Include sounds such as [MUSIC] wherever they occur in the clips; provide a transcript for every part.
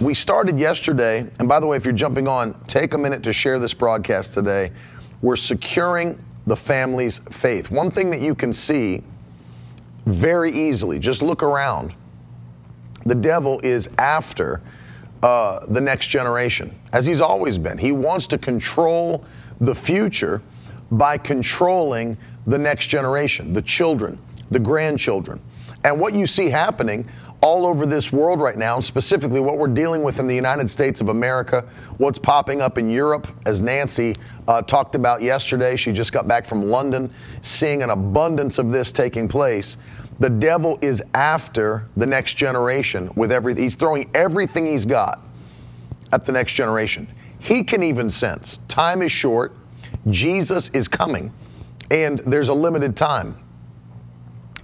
We started yesterday, and by the way, if you're jumping on, take a minute to share this broadcast today. We're securing the family's faith. One thing that you can see very easily, just look around. The devil is after uh, the next generation, as he's always been. He wants to control the future by controlling the next generation, the children, the grandchildren. And what you see happening all over this world right now, specifically what we're dealing with in the United States of America, what's popping up in Europe, as Nancy uh, talked about yesterday. She just got back from London, seeing an abundance of this taking place. The devil is after the next generation with everything. He's throwing everything he's got at the next generation. He can even sense time is short, Jesus is coming, and there's a limited time.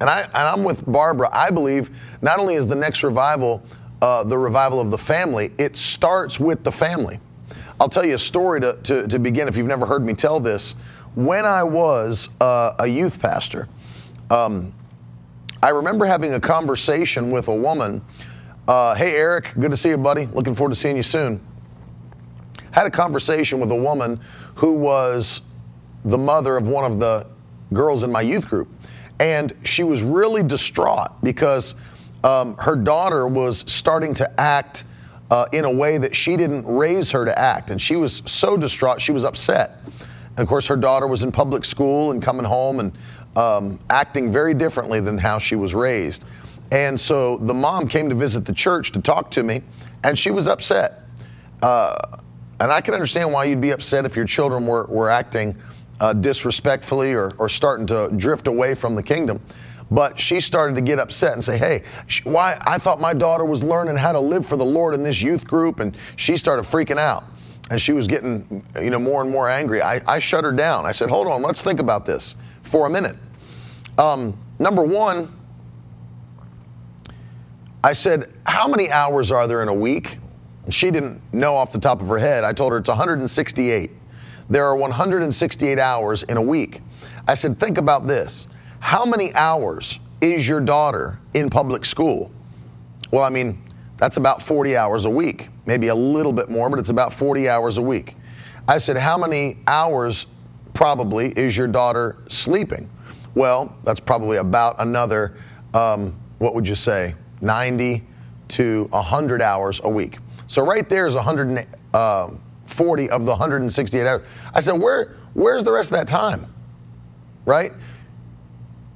And, I, and I'm with Barbara. I believe not only is the next revival uh, the revival of the family, it starts with the family. I'll tell you a story to, to, to begin if you've never heard me tell this. When I was uh, a youth pastor, um, I remember having a conversation with a woman. Uh, hey, Eric, good to see you, buddy. Looking forward to seeing you soon. Had a conversation with a woman who was the mother of one of the girls in my youth group. And she was really distraught because um, her daughter was starting to act uh, in a way that she didn't raise her to act. And she was so distraught, she was upset. And of course, her daughter was in public school and coming home and um, acting very differently than how she was raised. And so the mom came to visit the church to talk to me, and she was upset. Uh, and I can understand why you'd be upset if your children were, were acting uh, disrespectfully or, or starting to drift away from the kingdom. But she started to get upset and say, "Hey, why? I thought my daughter was learning how to live for the Lord in this youth group," and she started freaking out, and she was getting, you know, more and more angry. I, I shut her down. I said, "Hold on, let's think about this for a minute." Um, number one, I said, "How many hours are there in a week?" And She didn't know off the top of her head. I told her it's 168 there are 168 hours in a week. I said, think about this. How many hours is your daughter in public school? Well, I mean, that's about 40 hours a week, maybe a little bit more, but it's about 40 hours a week. I said, how many hours probably is your daughter sleeping? Well, that's probably about another, um, what would you say, 90 to 100 hours a week. So right there is 100. Uh, 40 of the 168 hours. I said, Where, where's the rest of that time? Right?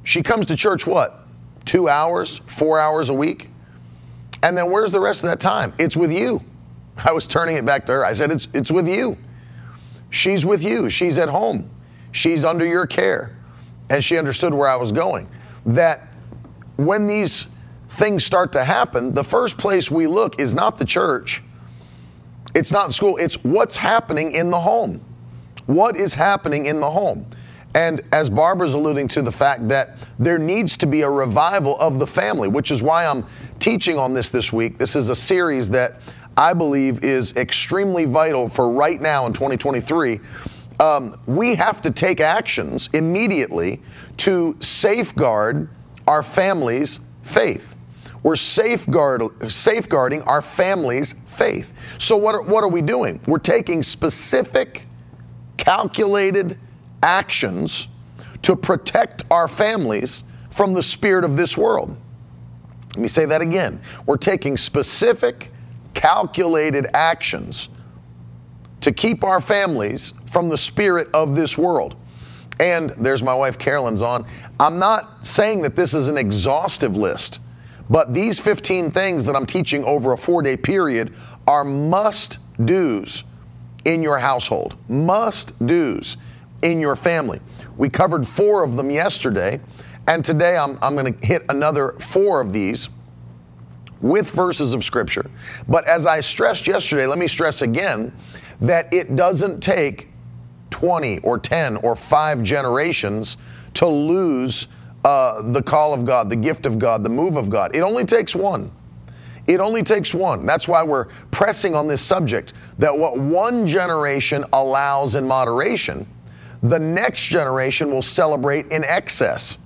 She comes to church what? Two hours, four hours a week? And then where's the rest of that time? It's with you. I was turning it back to her. I said, It's, it's with you. She's with you. She's at home. She's under your care. And she understood where I was going. That when these things start to happen, the first place we look is not the church, it's not school, it's what's happening in the home. What is happening in the home? And as Barbara's alluding to the fact that there needs to be a revival of the family, which is why I'm teaching on this this week. This is a series that I believe is extremely vital for right now in 2023. Um, we have to take actions immediately to safeguard our family's faith. We're safeguard, safeguarding our family's faith. So, what are, what are we doing? We're taking specific, calculated actions to protect our families from the spirit of this world. Let me say that again. We're taking specific, calculated actions to keep our families from the spirit of this world. And there's my wife Carolyn's on. I'm not saying that this is an exhaustive list. But these 15 things that I'm teaching over a four day period are must do's in your household, must do's in your family. We covered four of them yesterday, and today I'm, I'm going to hit another four of these with verses of scripture. But as I stressed yesterday, let me stress again that it doesn't take 20 or 10 or 5 generations to lose uh, the call of God, the gift of God, the move of God. It only takes one. It only takes one. That's why we're pressing on this subject that what one generation allows in moderation, the next generation will celebrate in excess.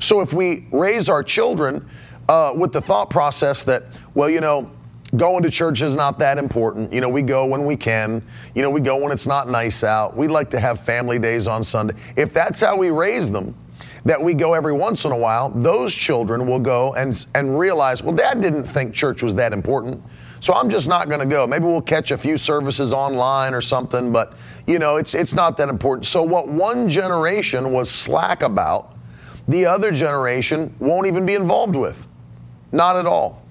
So if we raise our children uh, with the thought process that, well, you know, going to church is not that important. You know, we go when we can. You know, we go when it's not nice out. We like to have family days on Sunday. If that's how we raise them, that we go every once in a while, those children will go and, and realize, well, dad didn't think church was that important. So I'm just not going to go. Maybe we'll catch a few services online or something, but you know, it's it's not that important. So what one generation was slack about, the other generation won't even be involved with. Not at all.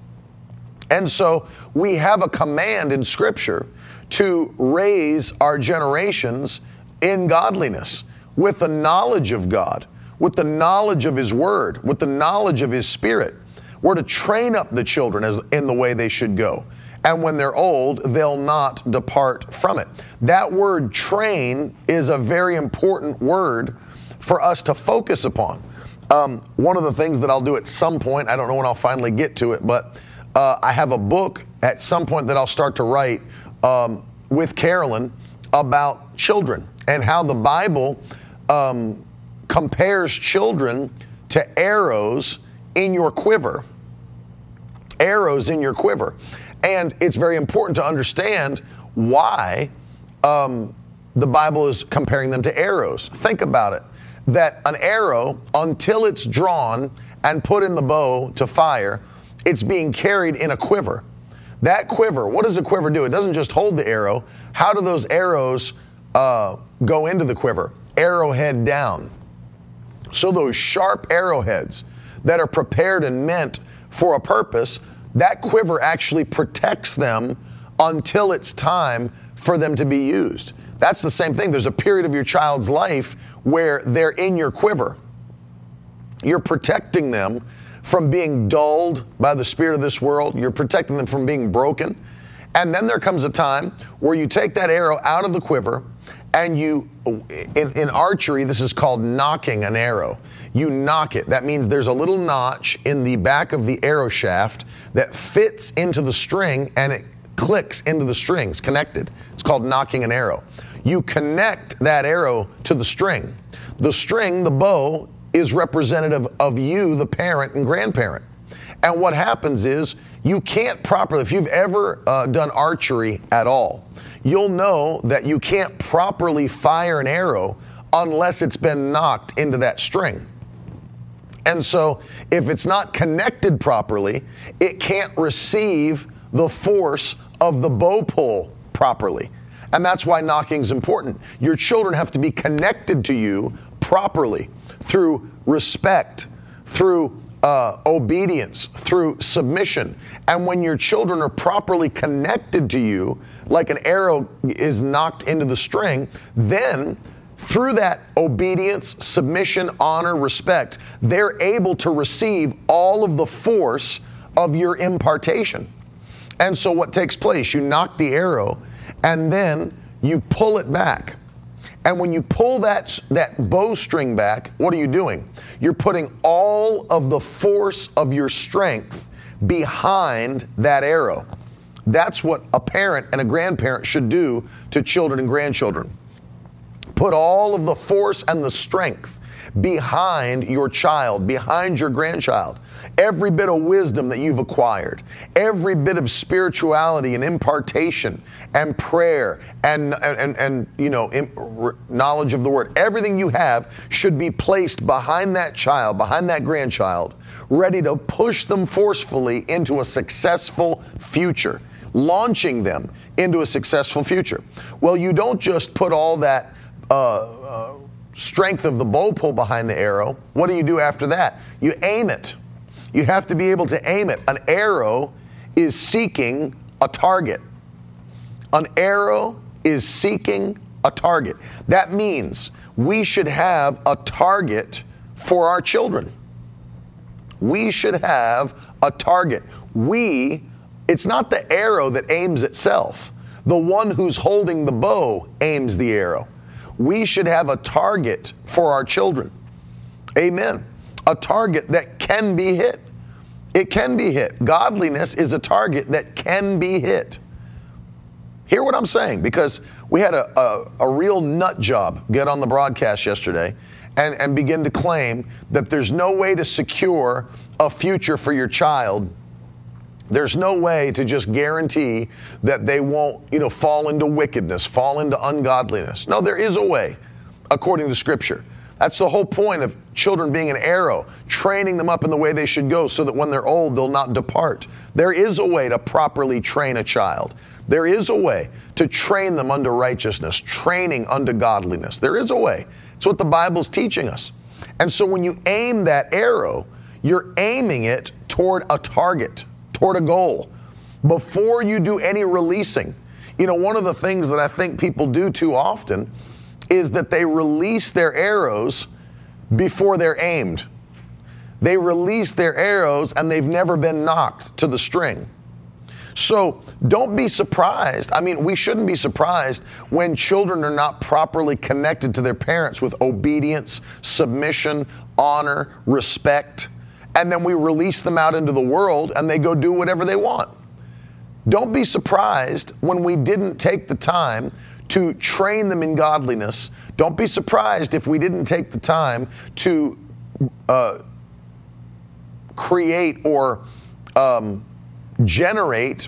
And so we have a command in scripture to raise our generations in godliness with the knowledge of God with the knowledge of His Word, with the knowledge of His Spirit. We're to train up the children as, in the way they should go. And when they're old, they'll not depart from it. That word train is a very important word for us to focus upon. Um, one of the things that I'll do at some point, I don't know when I'll finally get to it, but uh, I have a book at some point that I'll start to write um, with Carolyn about children and how the Bible um, compares children to arrows in your quiver. Arrows in your quiver. And it's very important to understand why um, the Bible is comparing them to arrows. Think about it that an arrow, until it's drawn and put in the bow to fire, it's being carried in a quiver. That quiver, what does a quiver do? It doesn't just hold the arrow. How do those arrows uh, go into the quiver? Arrowhead down. So those sharp arrowheads that are prepared and meant for a purpose, that quiver actually protects them until it's time for them to be used. That's the same thing. There's a period of your child's life where they're in your quiver. You're protecting them from being dulled by the spirit of this world. You're protecting them from being broken. And then there comes a time where you take that arrow out of the quiver and you in, in, archery this is called nocking an arrow. You nock it. That means there's a little notch in the back of the arrow shaft that fits into the string and it clicks into the strings connected. It's called nocking an arrow. You connect that arrow to the string. The string the bow is representative of you the parent and grandparent. And what happens is you can't properly if you've ever uh, done archery at all you'll know that you can't properly fire an arrow unless it's been nocked into that string. And so, if it's not connected properly, it can't receive the force of the bow pull properly. And that's why nocking is important. Your children have to be connected to you properly through respect, through uh, obedience, through submission. And when your children are properly connected to you, like an arrow is nocked into the string, then through that obedience, submission, honor, respect, they're able to receive all of the force of your impartation. And so what takes place? You nock the arrow and then you pull it back. And when you pull that, that bowstring back, what are you doing? You're putting all of the force of your strength behind that arrow. That's what a parent and a grandparent should do to children and grandchildren. Put all of the force and the strength behind your child, behind your grandchild. Every bit of wisdom that you've acquired, every bit of spirituality and impartation and prayer and, and, and, you know, knowledge of the word, everything you have should be placed behind that child, behind that grandchild, ready to push them forcefully into a successful future, launching them into a successful future. Well, you don't just put all that uh, uh, strength of the bow pull behind the arrow, what do you do after that? You aim it. You have to be able to aim it. An arrow is seeking a target. An arrow is seeking a target. That means we should have a target for our children. We should have a target. We, it's not the arrow that aims itself. The one who's holding the bow aims the arrow. We should have a target for our children. Amen. A target that can be hit. It can be hit. Godliness is a target that can be hit. Hear what I'm saying? Because we had a, a, a, real nut job get on the broadcast yesterday and, and begin to claim that there's no way to secure a future for your child there's no way to just guarantee that they won't, you know, fall into wickedness, fall into ungodliness. No, there is a way, according to Scripture. That's the whole point of children being an arrow, training them up in the way they should go so that when they're old, they'll not depart. There is a way to properly train a child. There is a way to train them unto righteousness, training unto godliness. There is a way. It's what the Bible's teaching us. And so when you aim that arrow, you're aiming it toward a target, toward a goal. Before you do any releasing, you know, one of the things that I think people do too often is that they release their arrows before they're aimed. They release their arrows and they've never been nocked to the string. So don't be surprised. I mean, we shouldn't be surprised when children are not properly connected to their parents with obedience, submission, honor, respect, and then we release them out into the world and they go do whatever they want. Don't be surprised when we didn't take the time to train them in godliness. Don't be surprised if we didn't take the time to uh, create or um, generate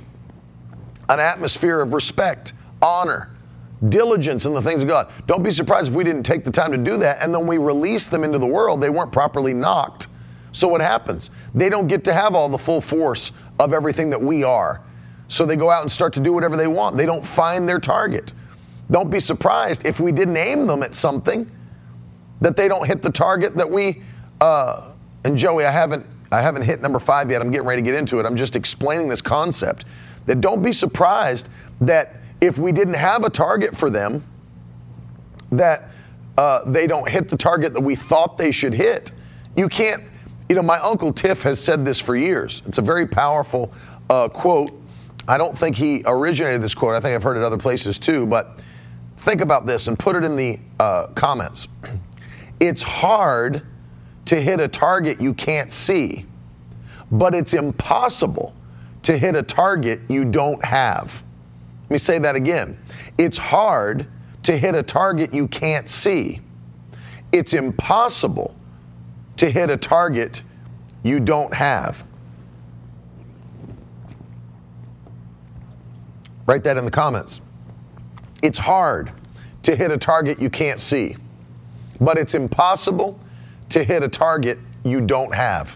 an atmosphere of respect, honor, diligence in the things of God. Don't be surprised if we didn't take the time to do that and then we release them into the world. They weren't properly nocked. So what happens? They don't get to have all the full force of everything that we are. So they go out and start to do whatever they want. They don't find their target. Don't be surprised if we didn't aim them at something that they don't hit the target that we. Uh, and Joey, I haven't I haven't hit number five yet. I'm getting ready to get into it. I'm just explaining this concept that don't be surprised that if we didn't have a target for them, that uh, they don't hit the target that we thought they should hit. You can't. You know, my uncle Tiff has said this for years. It's a very powerful uh, quote. I don't think he originated this quote. I think I've heard it other places too, but Think about this and put it in the uh, comments. [CLEARS THROAT] It's hard to hit a target you can't see, but it's impossible to hit a target you don't have. Let me say that again. It's hard to hit a target you can't see. It's impossible to hit a target you don't have. Write that in the comments. It's hard to hit a target you can't see, but it's impossible to hit a target you don't have.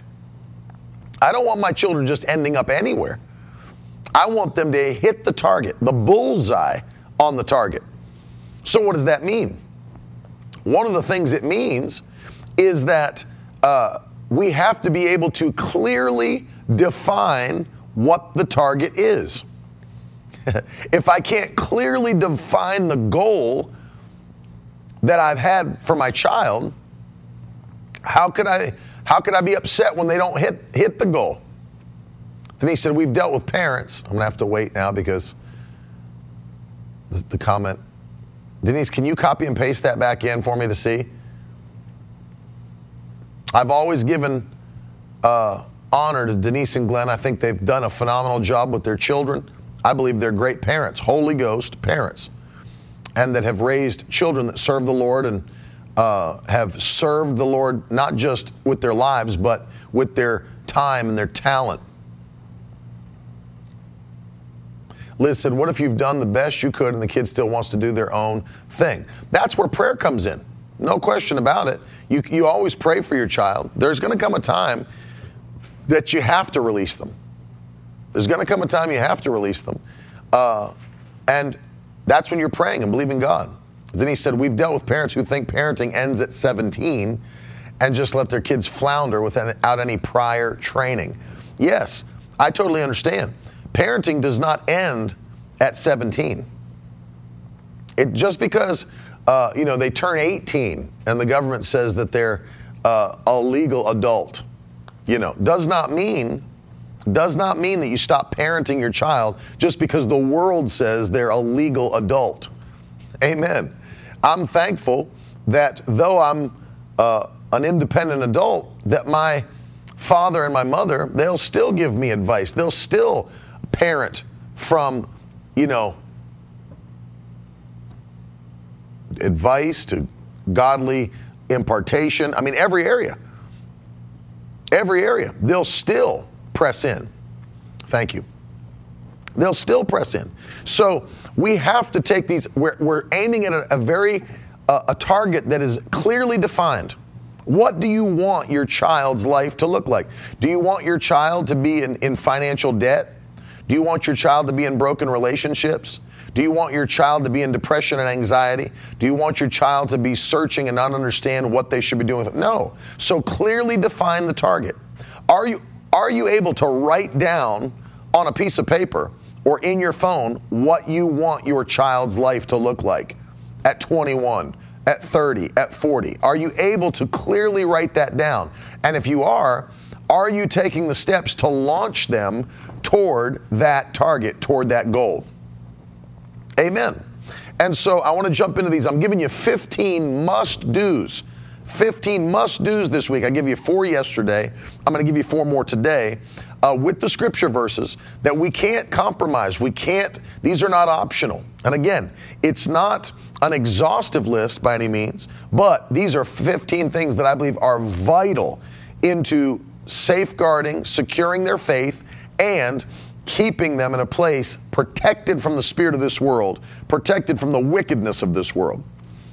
I don't want my children just ending up anywhere. I want them to hit the target, the bullseye on the target. So, what does that mean? One of the things it means is that uh, we have to be able to clearly define what the target is. [LAUGHS] if I can't clearly define the goal that I've had for my child, how could I how could I be upset when they don't hit hit the goal? Denise said, We've dealt with parents. I'm gonna have to wait now because the, the comment. Denise, can you copy and paste that back in for me to see? I've always given uh, honor to Denise and Glenn. I think they've done a phenomenal job with their children. I believe they're great parents, Holy Ghost parents, and that have raised children that serve the Lord and uh, have served the Lord not just with their lives, but with their time and their talent. Liz said, What if you've done the best you could and the kid still wants to do their own thing? That's where prayer comes in. No question about it. You, you always pray for your child. There's going to come a time that you have to release them. There's going to come a time you have to release them. Uh, and that's when you're praying and believing God. Then he said, We've dealt with parents who think parenting ends at 17 and just let their kids flounder without any prior training. Yes, I totally understand. Parenting does not end at 17. It just because uh, you know they turn 18 and the government says that they're uh, a legal adult, you know, does not mean does not mean that you stop parenting your child just because the world says they're a legal adult. Amen. I'm thankful that though I'm uh, an independent adult, that my father and my mother, they'll still give me advice. They'll still parent from, you know, advice to godly impartation. I mean, every area. Every area. They'll still press in. Thank you. They'll still press in. So we have to take these, we're, we're aiming at a, a very, uh, a target that is clearly defined. What do you want your child's life to look like? Do you want your child to be in, in financial debt? Do you want your child to be in broken relationships? Do you want your child to be in depression and anxiety? Do you want your child to be searching and not understand what they should be doing? No. So clearly define the target. Are you are you able to write down on a piece of paper or in your phone what you want your child's life to look like at 21, at 30, at 40? Are you able to clearly write that down? And if you are, are you taking the steps to launch them toward that target, toward that goal? Amen. And so I want to jump into these. I'm giving you 15 must do's. 15 must do's this week. I give you four yesterday. I'm going to give you four more today uh, with the scripture verses that we can't compromise. We can't, these are not optional. And again, it's not an exhaustive list by any means, but these are 15 things that I believe are vital into safeguarding, securing their faith, and keeping them in a place protected from the spirit of this world, protected from the wickedness of this world.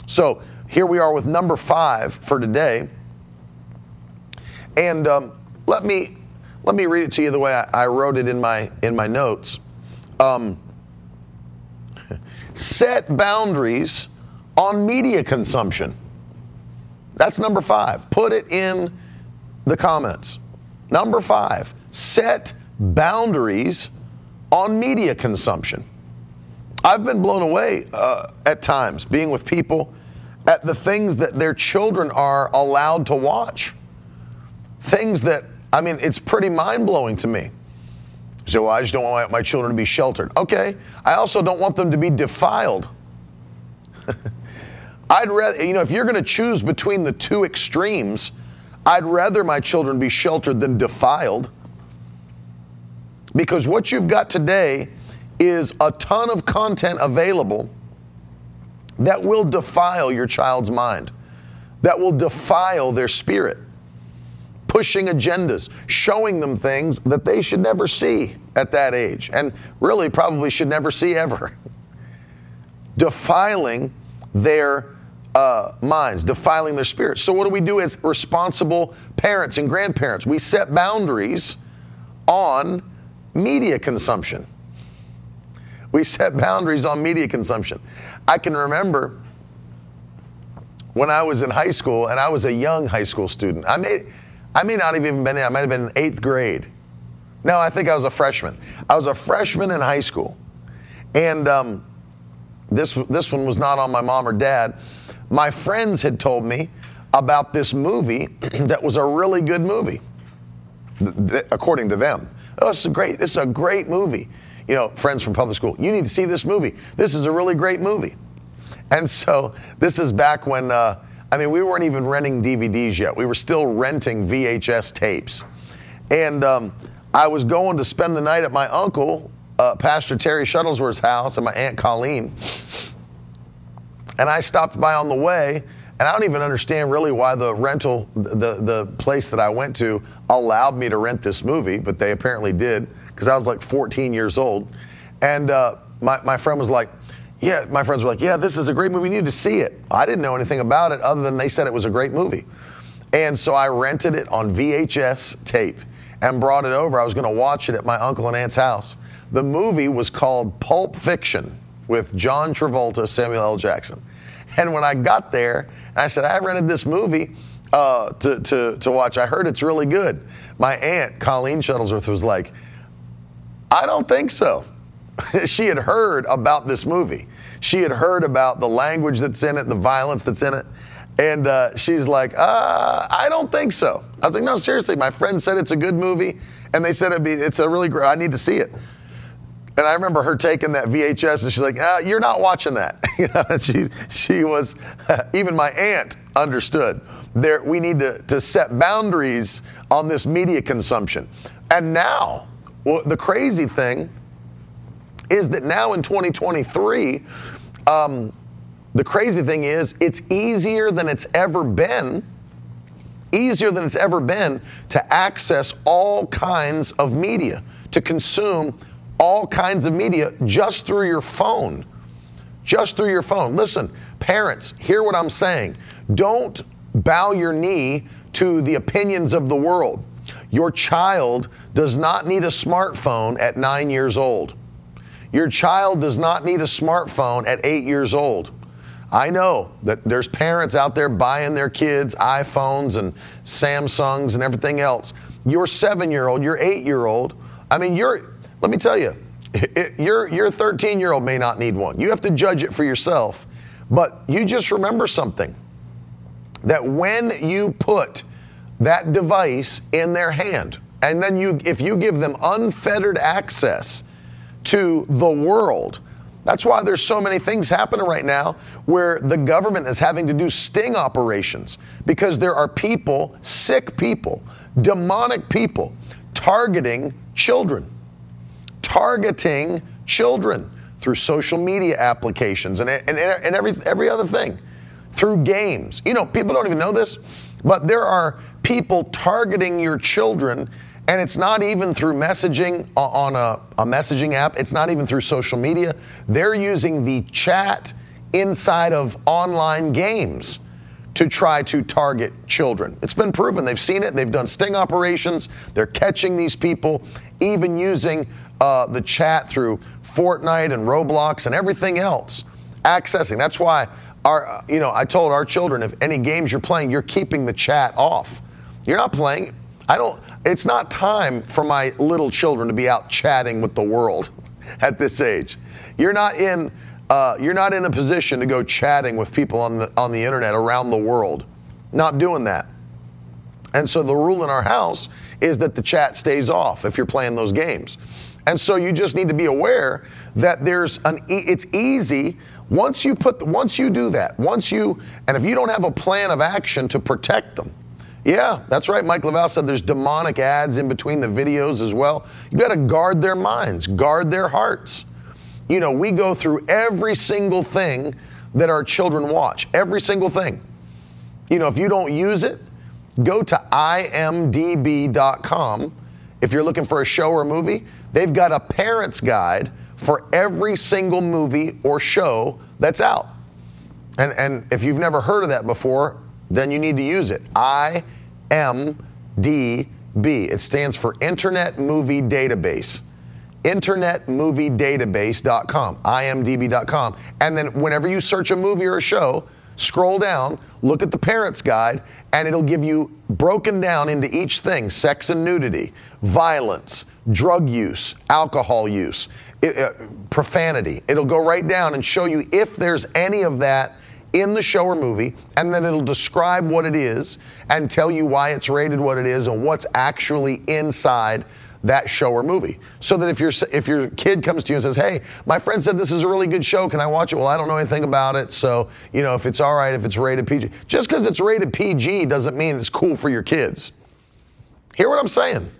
So here we are with number five for today. And um, let me let me read it to you the way I, I wrote it in my in my notes. Um, [LAUGHS] set boundaries on media consumption. That's number five. Put it in the comments. Number five, set boundaries on media consumption. I've been blown away uh, at times being with people at the things that their children are allowed to watch. Things that, I mean, it's pretty mind blowing to me. So, well, I just don't want my children to be sheltered. Okay. I also don't want them to be defiled. [LAUGHS] I'd rather, you know, if you're going to choose between the two extremes, I'd rather my children be sheltered than defiled. Because what you've got today is a ton of content available that will defile your child's mind, that will defile their spirit, pushing agendas, showing them things that they should never see at that age, and really probably should never see ever. [LAUGHS] defiling their uh, minds, defiling their spirits. So, what do we do as responsible parents and grandparents? We set boundaries on media consumption. We set boundaries on media consumption. I can remember when I was in high school, and I was a young high school student. I may, I may not have even been I might have been in eighth grade. No, I think I was a freshman. I was a freshman in high school. And um, this, this one was not on my mom or dad. My friends had told me about this movie [CLEARS THROAT] that was a really good movie, th- th- according to them. Oh, this is great. This is a great movie. You know, friends from public school, you need to see this movie. This is a really great movie. And [LAUGHS] so this is back when, uh, I mean, we weren't even renting DVDs yet. We were still renting VHS tapes. And um, I was going to spend the night at my uncle, uh, Pastor Terry Shuttlesworth's house, and my Aunt Colleen. And I stopped by on the way and I don't even understand really why the rental, the, the place that I went to allowed me to rent this movie, but they apparently did because I was like 14 years old. And uh, my, my friend was like, yeah, my friends were like, yeah, this is a great movie. You need to see it. I didn't know anything about it other than they said it was a great movie. And so I rented it on VHS tape and brought it over. I was going to watch it at my uncle and aunt's house. The movie was called Pulp Fiction with John Travolta, Samuel L. Jackson. And when I got there, I said, I rented this movie uh, to, to, to watch. I heard it's really good. My aunt, Colleen Shuttlesworth, was like, I don't think so. [LAUGHS] she had heard about this movie. She had heard about the language that's in it, the violence that's in it. And uh, she's like, uh, I don't think so. I was like, no, seriously. My friend said it's a good movie, and they said it'd be, it's a really great. I need to see it. And I remember her taking that VHS and she's like, ah, "You're not watching that." [LAUGHS] she she was [LAUGHS] even my aunt understood. There, we need to, to set boundaries on this media consumption. And now, well, the crazy thing is that now in 2023, um, the crazy thing is it's easier than it's ever been easier than it's ever been to access all kinds of media, to consume all kinds of media just through your phone. Just through your phone. Listen, parents, hear what I'm saying. Don't bow your knee to the opinions of the world. Your child does not need a smartphone at nine years old. Your child does not need a smartphone at eight years old. I know that there's parents out there buying their kids iPhones and Samsungs and everything else. Your seven year old, your eight year old, I mean, you're, let me tell you, it, your, your 13 year old may not need one. You have to judge it for yourself. But you just remember something that when you put that device in their hand, and then you, if you give them unfettered access to the world, that's why there's so many things happening right now where the government is having to do sting operations because there are people, sick people, demonic people, targeting children, targeting children through social media applications and, and, and every, every other thing, through games. You know, people don't even know this, but there are people targeting your children and it's not even through messaging uh, on a, a, messaging app, it's not even through social media. They're using the chat inside of online games to try to target children. It's been proven. They've seen it. They've done sting operations. They're catching these people, even using uh, the chat through Fortnite and Roblox and everything else. Accessing. That's why our, you know, I told our children if any games you're playing, you're keeping the chat off. You're not playing. I don't, it's not time for my little children to be out chatting with the world [LAUGHS] at this age. You're not in, uh, you're not in a position to go chatting with people on the, on the internet around the world. Not doing that. And so the rule in our house is that the chat stays off if you're playing those games. And so you just need to be aware that there's an, it's easy once you put, once you do that, once you, and if you don't have a plan of action to protect them, yeah, that's right. Mike Laval said there's demonic ads in between the videos as well. You got to guard their minds, guard their hearts. You know, we go through every single thing that our children watch, every single thing. You know, if you don't use it, go to imdb.com. If you're looking for a show or movie, they've got a parent's guide for every single movie or show that's out. And, and if you've never heard of that before, then you need to use it. IMDB. It stands for Internet Movie Database. InternetMovieDatabase.com, imdb.com. And then whenever you search a movie or a show, scroll down, look at the parents guide, and it'll give you broken down into each thing sex and nudity, violence, drug use, alcohol use, it, uh, profanity. It'll go right down and show you if there's any of that in the show or movie, and then it'll describe what it is and tell you why it's rated what it is and what's actually inside that show or movie. So that if your if your kid comes to you and says, "Hey, my friend said this is a really good show. Can I watch it?" Well, I don't know anything about it. So, you know, if it's all right if it's rated PG. Just cuz it's rated PG doesn't mean it's cool for your kids. Hear what I'm saying?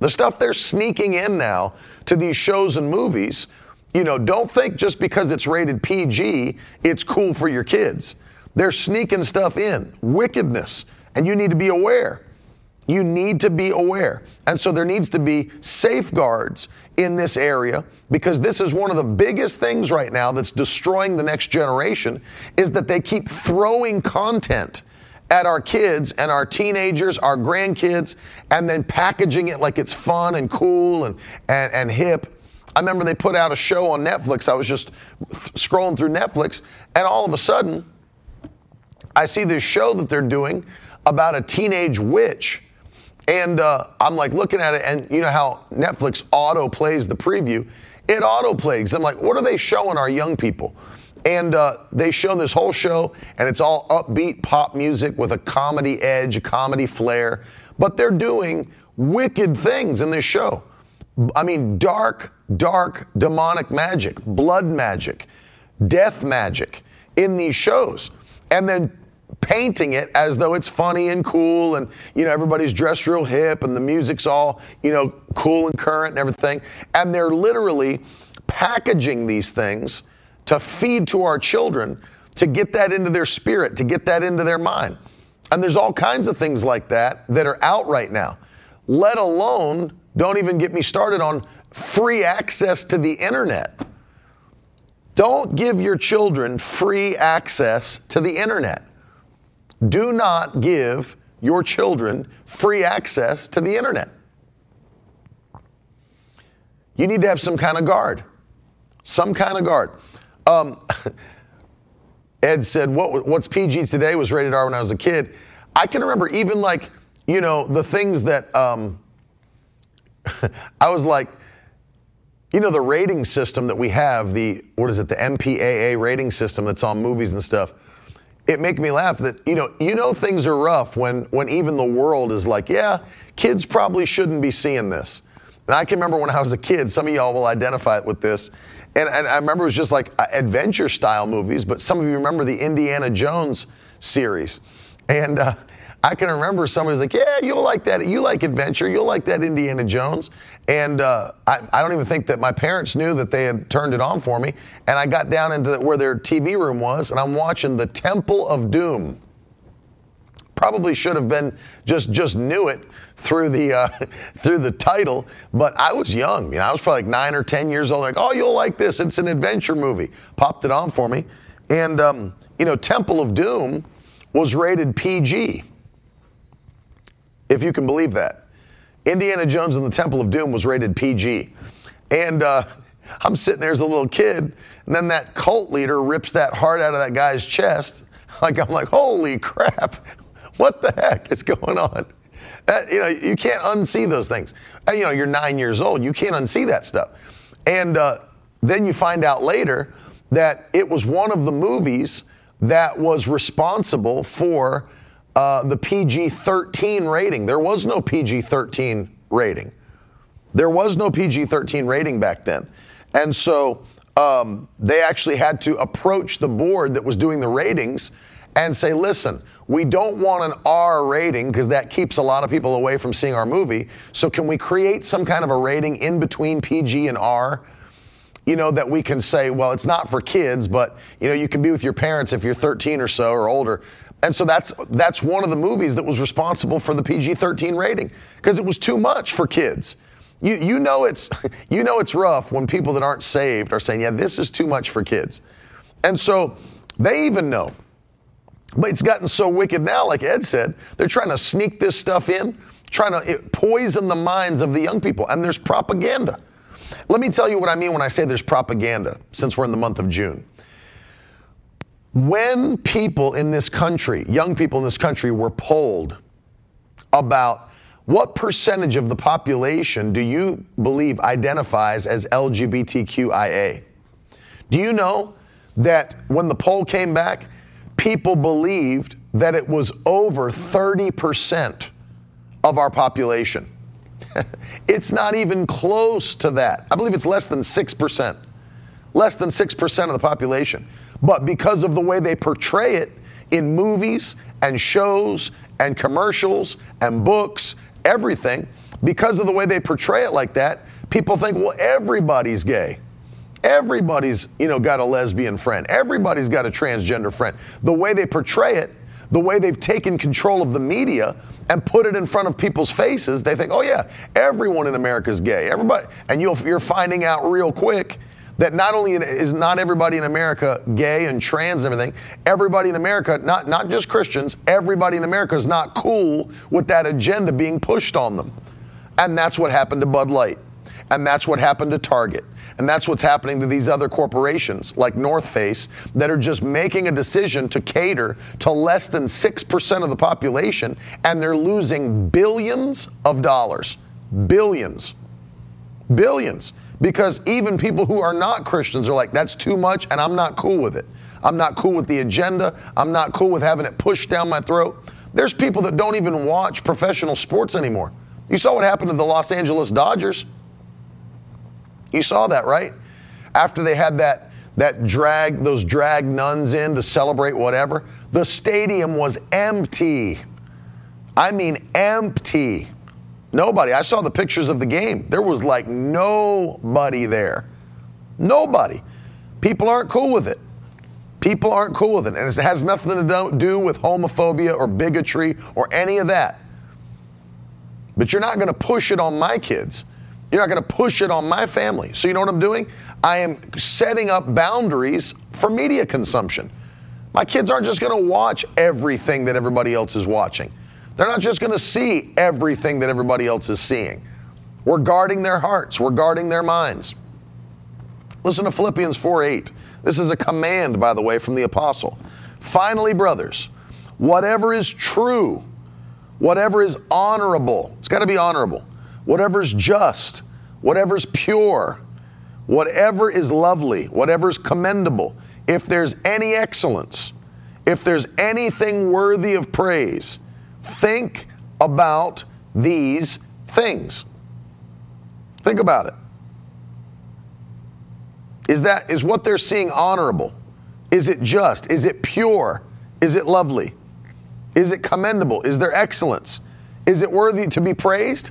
The stuff they're sneaking in now to these shows and movies you know, don't think just because it's rated PG, it's cool for your kids. They're sneaking stuff in, wickedness, and you need to be aware. You need to be aware. And so there needs to be safeguards in this area because this is one of the biggest things right now that's destroying the next generation is that they keep throwing content at our kids and our teenagers, our grandkids, and then packaging it like it's fun and cool and, and, and hip I remember they put out a show on Netflix. I was just scrolling through Netflix, and all of a sudden, I see this show that they're doing about a teenage witch. And uh, I'm like looking at it, and you know how Netflix auto plays the preview? It auto plays. I'm like, what are they showing our young people? And uh, they show this whole show, and it's all upbeat pop music with a comedy edge, a comedy flair. But they're doing wicked things in this show I mean, dark, dark demonic magic, blood magic, death magic in these shows. And then painting it as though it's funny and cool and you know everybody's dressed real hip and the music's all you know cool and current and everything. And they're literally packaging these things to feed to our children to get that into their spirit to get that into their mind. And there's all kinds of things like that that are out right now let alone don't even get me started on free access to the internet. Don't give your children free access to the internet do not give your children free access to the internet. You need to have some kind of guard. Some kind of guard. Um, [LAUGHS] Ed said, what, What's PG today was rated R when I was a kid. I can remember even like, you know, the things that um, [LAUGHS] I was like, you know, the rating system that we have, the, what is it, the MPAA rating system that's on movies and stuff it make me laugh that you know you know things are rough when when even the world is like yeah kids probably shouldn't be seeing this. And i can remember when i was a kid some of y'all will identify with this. And, and i remember it was just like uh, adventure style movies but some of you remember the indiana jones series. And uh, I can remember somebody was like, "Yeah, you'll like that. You like adventure. You'll like that Indiana Jones." And uh, I, I, don't even think that my parents knew that they had turned it on for me. And I got down into where their TV room was, and I'm watching the Temple of Doom. Probably should have been just just knew it through the uh, [LAUGHS] through the title, but I was young. You know, I was probably like nine or ten years old. Like, oh, you'll like this. It's an adventure movie. Popped it on for me, and um, you know, Temple of Doom was rated PG if you can believe that. Indiana Jones and the Temple of Doom was rated PG. And uh, I'm sitting there as a little kid, and then that cult leader rips that heart out of that guy's chest. [LAUGHS] Like, I'm like, holy crap, what the heck is going on? That, you know, you can't unsee those things. And, you know, you're nine years old, you can't unsee that stuff. And uh, then you find out later that it was one of the movies that was responsible for uh, the PG 13 rating. There was no PG 13 rating. There was no PG 13 rating back then. And so um, they actually had to approach the board that was doing the ratings and say, listen, we don't want an R rating because that keeps a lot of people away from seeing our movie. So can we create some kind of a rating in between PG and R? You know, that we can say, well, it's not for kids, but you know, you can be with your parents if you're 13 or so or older. And so that's that's one of the movies that was responsible for the PG-13 rating because it was too much for kids. You you know it's [LAUGHS] you know it's rough when people that aren't saved are saying, "Yeah, this is too much for kids." And so they even know. But it's gotten so wicked now like Ed said, they're trying to sneak this stuff in, trying to poison the minds of the young people and there's propaganda. Let me tell you what I mean when I say there's propaganda since we're in the month of June. When people in this country, young people in this country, were polled about what percentage of the population do you believe identifies as LGBTQIA? Do you know that when the poll came back, people believed that it was over 30% of our population? [LAUGHS] it's not even close to that. I believe it's less than 6%. Less than 6% of the population. But because of the way they portray it in movies and shows and commercials and books, everything, because of the way they portray it like that, people think, well, everybody's gay. Everybody's, you know, got a lesbian friend. Everybody's got a transgender friend. The way they portray it, the way they've taken control of the media and put it in front of people's faces, they think, oh yeah, everyone in America is gay. Everybody, and you're finding out real quick that not only is not everybody in America gay and trans and everything, everybody in America, not, not just Christians, everybody in America is not cool with that agenda being pushed on them. And that's what happened to Bud Light. And that's what happened to Target. And that's what's happening to these other corporations like North Face that are just making a decision to cater to less than 6% of the population and they're losing billions of dollars. Billions. Billions because even people who are not Christians are like, that's too much, and I'm not cool with it. I'm not cool with the agenda. I'm not cool with having it pushed down my throat. There's people that don't even watch professional sports anymore. You saw what happened to the Los Angeles Dodgers. You saw that, right? After they had that that drag those drag nuns in to celebrate whatever, the stadium was empty. I mean empty. Nobody. I saw the pictures of the game. There was like nobody there. Nobody. People aren't cool with it. People aren't cool with it. And it has nothing to do with homophobia or bigotry or any of that. But you're not going to push it on my kids. You're not going to push it on my family. So, you know what I'm doing? I am setting up boundaries for media consumption. My kids aren't just going to watch everything that everybody else is watching. They're not just going to see everything that everybody else is seeing. We're guarding their hearts, we're guarding their minds. Listen to Philippians 4 8. This is a command, by the way, from the apostle. Finally, brothers, whatever is true, whatever is honorable, it's got to be honorable, whatever is just, whatever is pure, whatever is lovely, whatever is commendable, if there's any excellence, if there's anything worthy of praise, Think about these things. Think about it. Is that is what they're seeing honorable? Is it just? Is it pure? Is it lovely? Is it commendable? Is there excellence? Is it worthy to be praised?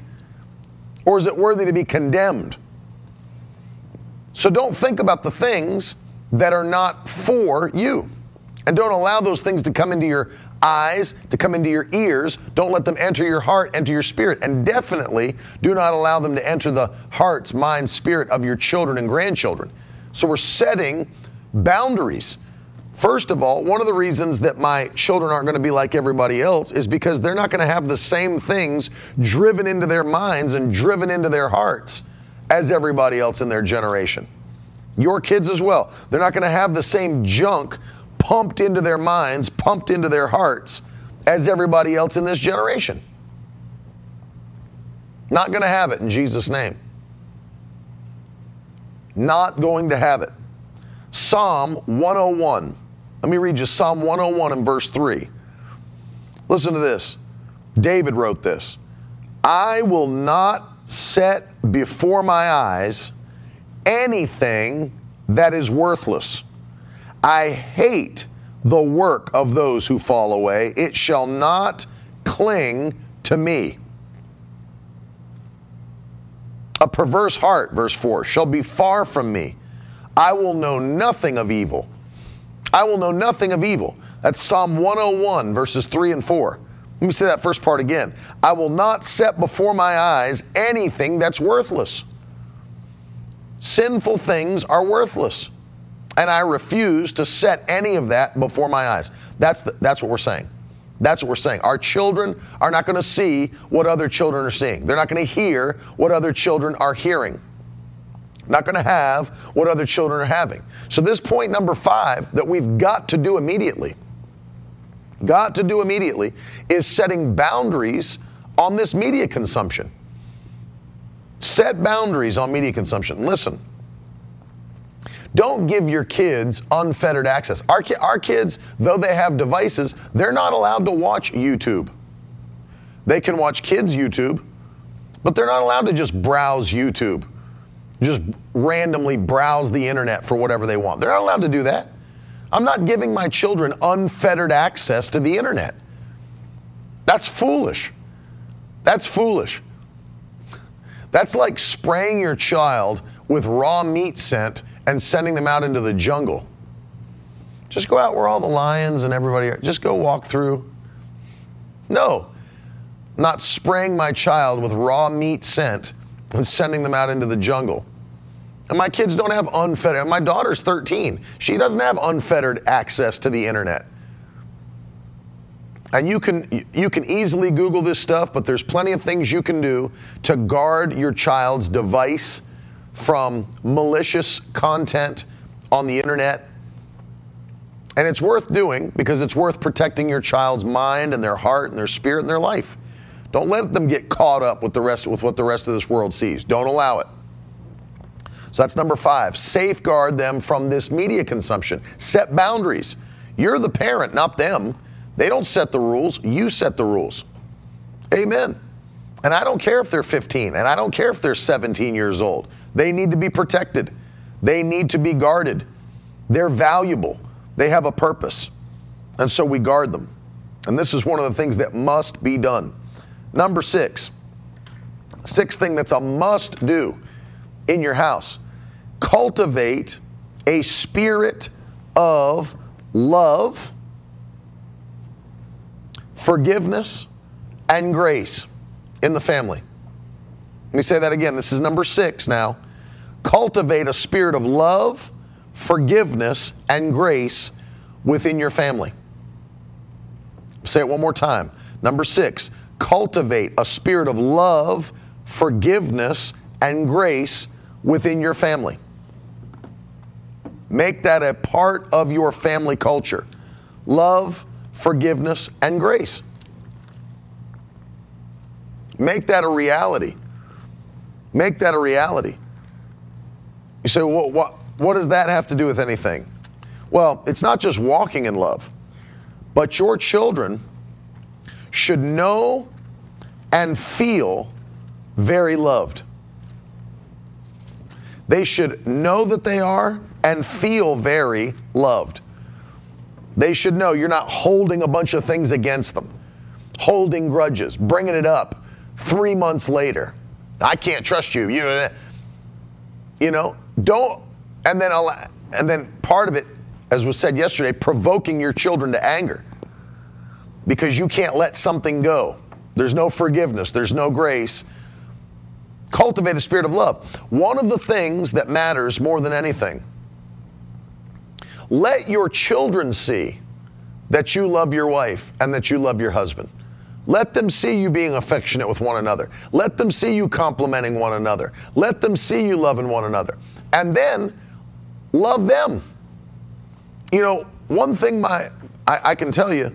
Or is it worthy to be condemned? So don't think about the things that are not for you. And don't allow those things to come into your eyes, to come into your ears. Don't let them enter your heart, enter your spirit. And definitely do not allow them to enter the hearts, mind, spirit of your children and grandchildren. So we're setting boundaries. First of all, one of the reasons that my children aren't going to be like everybody else is because they're not going to have the same things driven into their minds and driven into their hearts as everybody else in their generation. Your kids as well. They're not going to have the same junk pumped into their minds, pumped into their hearts as everybody else in this generation. Not going to have it in Jesus' name. Not going to have it. Psalm 101. Let me read you Psalm 101 and verse 3. Listen to this. David wrote this I will not set before my eyes anything that is worthless I hate the work of those who fall away. It shall not cling to me. A perverse heart, verse 4, shall be far from me. I will know nothing of evil. I will know nothing of evil. That's Psalm 101, verses 3 and 4. Let me say that first part again. I will not set before my eyes anything that's worthless. Sinful things are worthless and I refuse to set any of that before my eyes. That's, the, that's what we're saying. That's what we're saying. Our children are not going to see what other children are seeing. They're not going to hear what other children are hearing. Not going to have what other children are having. So, this point number five that we've got to do immediately, got to do immediately, is setting boundaries on this media consumption. Set boundaries on media consumption. Listen, don't give your kids unfettered access. Our, ki- our kids, though they have devices, they're not allowed to watch YouTube. They can watch kids' YouTube, but they're not allowed to just browse YouTube, just randomly browse the internet for whatever they want. They're not allowed to do that. I'm not giving my children unfettered access to the internet. That's foolish. That's foolish. That's like spraying your child with raw meat scent and sending them out into the jungle. Just go out where all the lions and everybody are. Just go walk through. No, not spraying my child with raw meat scent and sending them out into the jungle. And my kids don't have unfettered, my daughter's 13. She doesn't have unfettered access to the internet. And you can you can easily Google this stuff, but there's plenty of things you can do to guard your child's device from malicious content on the internet. And it's worth doing because it's worth protecting your child's mind and their heart and their spirit and their life. Don't let them get caught up with the rest with what the rest of this world sees. Don't allow it. So that's number 5. Safeguard them from this media consumption. Set boundaries. You're the parent, not them. They don't set the rules, you set the rules. Amen. And I don't care if they're 15 and I don't care if they're 17 years old. They need to be protected, they need to be guarded. They're valuable, they have a purpose. And so we guard them. And this is one of the things that must be done. Number six, sixth thing that's a must do in your house cultivate a spirit of love, forgiveness, and grace in the family. Let me say that again. This is number six now. Cultivate a spirit of love, forgiveness, and grace within your family. Say it one more time. Number six, cultivate a spirit of love, forgiveness, and grace within your family. Make that a part of your family culture. Love, forgiveness, and grace. Make that a reality. Make that a reality. You say, well, what, what does that have to do with anything? Well, it's not just walking in love, but your children should know and feel very loved. They should know that they are and feel very loved. They should know you're not holding a bunch of things against them, holding grudges, bringing it up three months later. I can't trust you. You know, you know don't, and then, and then part of it, as was said yesterday, provoking your children to anger because you can't let something go. There's no forgiveness, there's no grace. Cultivate a spirit of love. One of the things that matters more than anything, let your children see that you love your wife and that you love your husband. Let them see you being affectionate with one another. Let them see you complimenting one another. Let them see you loving one another. And then love them. You know, one thing my I, I can tell you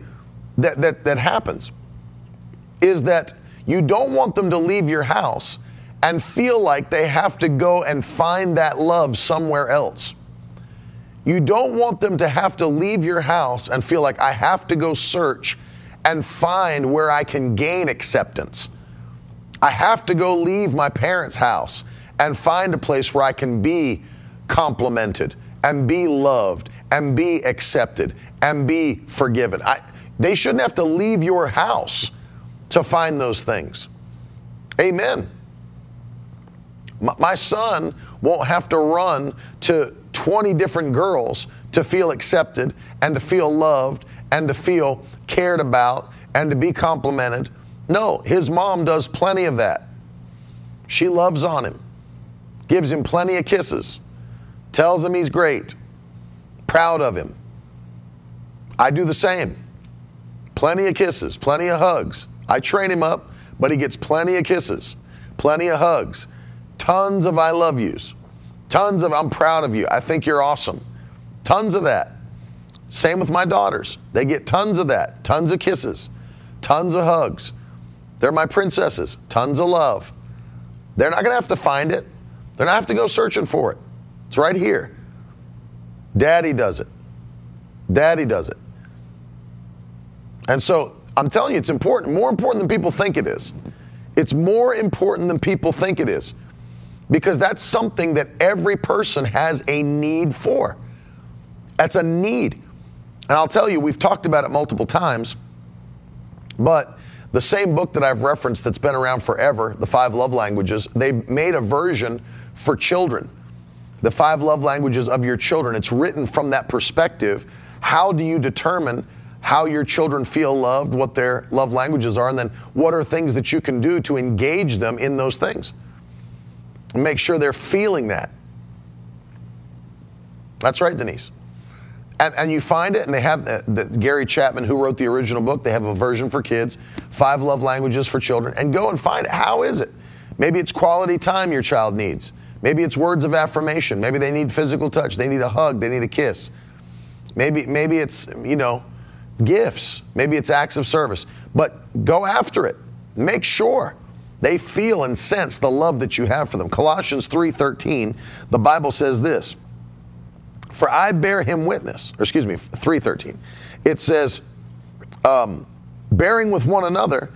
that, that, that happens is that you don't want them to leave your house and feel like they have to go and find that love somewhere else. You don't want them to have to leave your house and feel like I have to go search and find where I can gain acceptance. I have to go leave my parents' house and find a place where I can be complimented and be loved and be accepted and be forgiven. I, they shouldn't have to leave your house to find those things. Amen. My son won't have to run to 20 different girls to feel accepted and to feel loved and to feel cared about and to be complimented. No, his mom does plenty of that. She loves on him, gives him plenty of kisses, tells him he's great, proud of him. I do the same. Plenty of kisses, plenty of hugs. I train him up, but he gets plenty of kisses, plenty of hugs, tons of I love yous, tons of I'm proud of you. I think you're awesome. Tons of that. Same with my daughters. They get tons of that, tons of kisses, tons of hugs. They're my princesses, tons of love. They're not going to have to find it. They're not have to go searching for it. It's right here. Daddy does it. Daddy does it. And so I'm telling you, it's important, more important than people think it is. It's more important than people think it is because that's something that every person has a need for. That's a need. And I'll tell you, we've talked about it multiple times, but the same book that I've referenced that's been around forever, The Five Love Languages, they made a version for children. The Five Love Languages of Your Children. It's written from that perspective. How do you determine how your children feel loved, what their love languages are, and then what are things that you can do to engage them in those things. And make sure they're feeling that. That's right, Denise. And, and you find it, and they have the, the, Gary Chapman, who wrote the original book, they have a version for kids, five love languages for children, and go and find it. How is it? Maybe it's quality time your child needs. Maybe it's words of affirmation. Maybe they need physical touch. They need a hug. They need a kiss. Maybe, maybe it's, you know, gifts, maybe it's acts of service, but go after it. Make sure they feel and sense the love that you have for them. Colossians 3:13, the Bible says this, "For I bear him witness," or excuse me, 3:13. It says, um, "Bearing with one another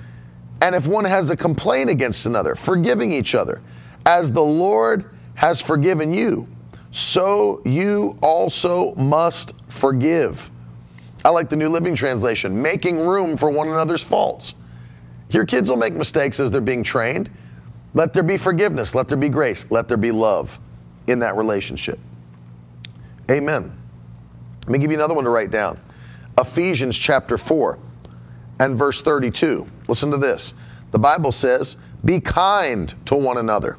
And if one has a complaint against another, forgiving each other, as the Lord has forgiven you, so you also must forgive. I like the New Living Translation, making room for one another's faults. Your kids will make mistakes as they're being trained. Let there be forgiveness, let there be grace, let there be love in that relationship. Amen. Let me give you another one to write down Ephesians chapter 4 and verse 32. Listen to this. The Bible says, Be kind to one another,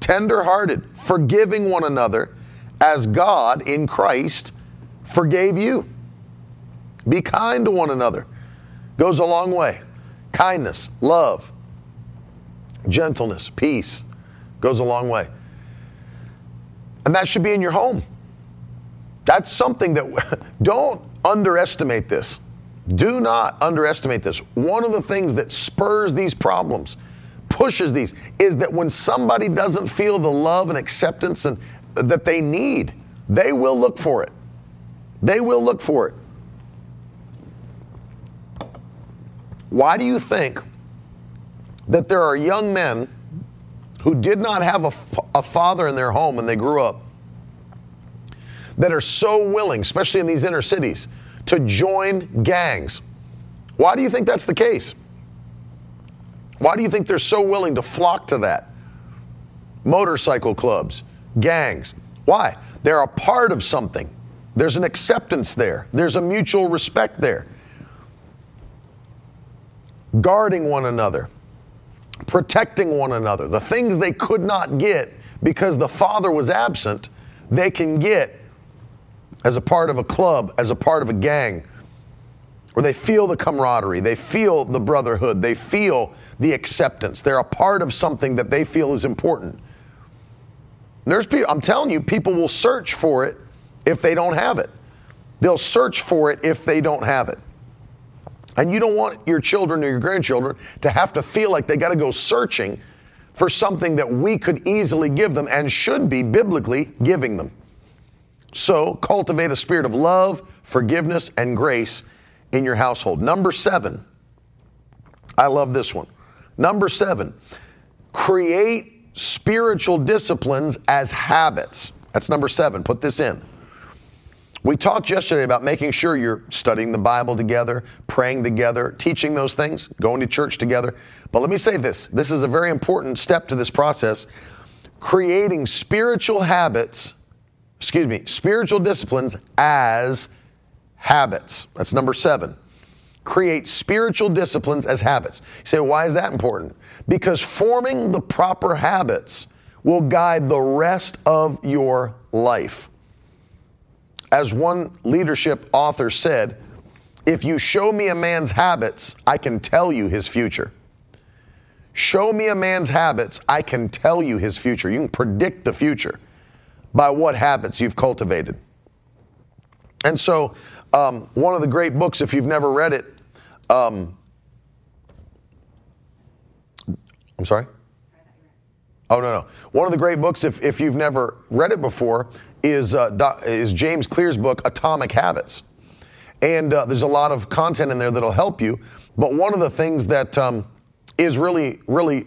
tenderhearted, forgiving one another, as God in Christ forgave you. Be kind to one another. Goes a long way. Kindness, love, gentleness, peace goes a long way. And that should be in your home. That's something that [LAUGHS] don't underestimate this. Do not underestimate this. One of the things that spurs these problems, pushes these, is that when somebody doesn't feel the love and acceptance and uh, that they need, they will look for it. They will look for it. Why do you think that there are young men who did not have a, a father in their home when they grew up that are so willing, especially in these inner cities, to join gangs. Why do you think that's the case? Why do you think they're so willing to flock to that? Motorcycle clubs, gangs. Why? They're a part of something. There's an acceptance there, there's a mutual respect there. Guarding one another, protecting one another. The things they could not get because the father was absent, they can get as a part of a club, as a part of a gang, where they feel the camaraderie, they feel the brotherhood, they feel the acceptance. They're a part of something that they feel is important. There's people, I'm telling you, people will search for it if they don't have it. They'll search for it if they don't have it. And you don't want your children or your grandchildren to have to feel like they got to go searching for something that we could easily give them and should be biblically giving them. So cultivate a spirit of love, forgiveness, and grace in your household. Number seven, I love this one. Number seven, create spiritual disciplines as habits. That's number seven. Put this in. We talked yesterday about making sure you're studying the Bible together, praying together, teaching those things, going to church together. But let me say this this is a very important step to this process creating spiritual habits excuse me, spiritual disciplines as habits. That's number seven. Create spiritual disciplines as habits. You say, why is that important? Because forming the proper habits will guide the rest of your life. As one leadership author said, if you show me a man's habits, I can tell you his future. Show me a man's habits, I can tell you his future. You can predict the future by what habits you've cultivated. And so, um, one of the great books, if you've never read it, um, I'm sorry? Oh, no, no. One of the great books, if, if you've never read it before, is, uh, is James Clear's book, Atomic Habits. And uh, there's a lot of content in there that'll help you. But one of the things that um, is really, really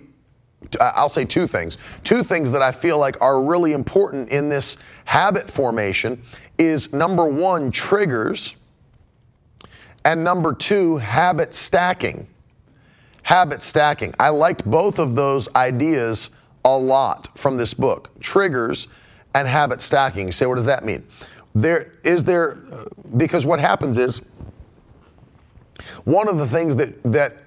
I'll say two things. Two things that I feel like are really important in this habit formation is number one, triggers, and number two, habit stacking. Habit stacking. I liked both of those ideas a lot from this book triggers and habit stacking. You say, what does that mean? There is there, because what happens is, one of the things that, that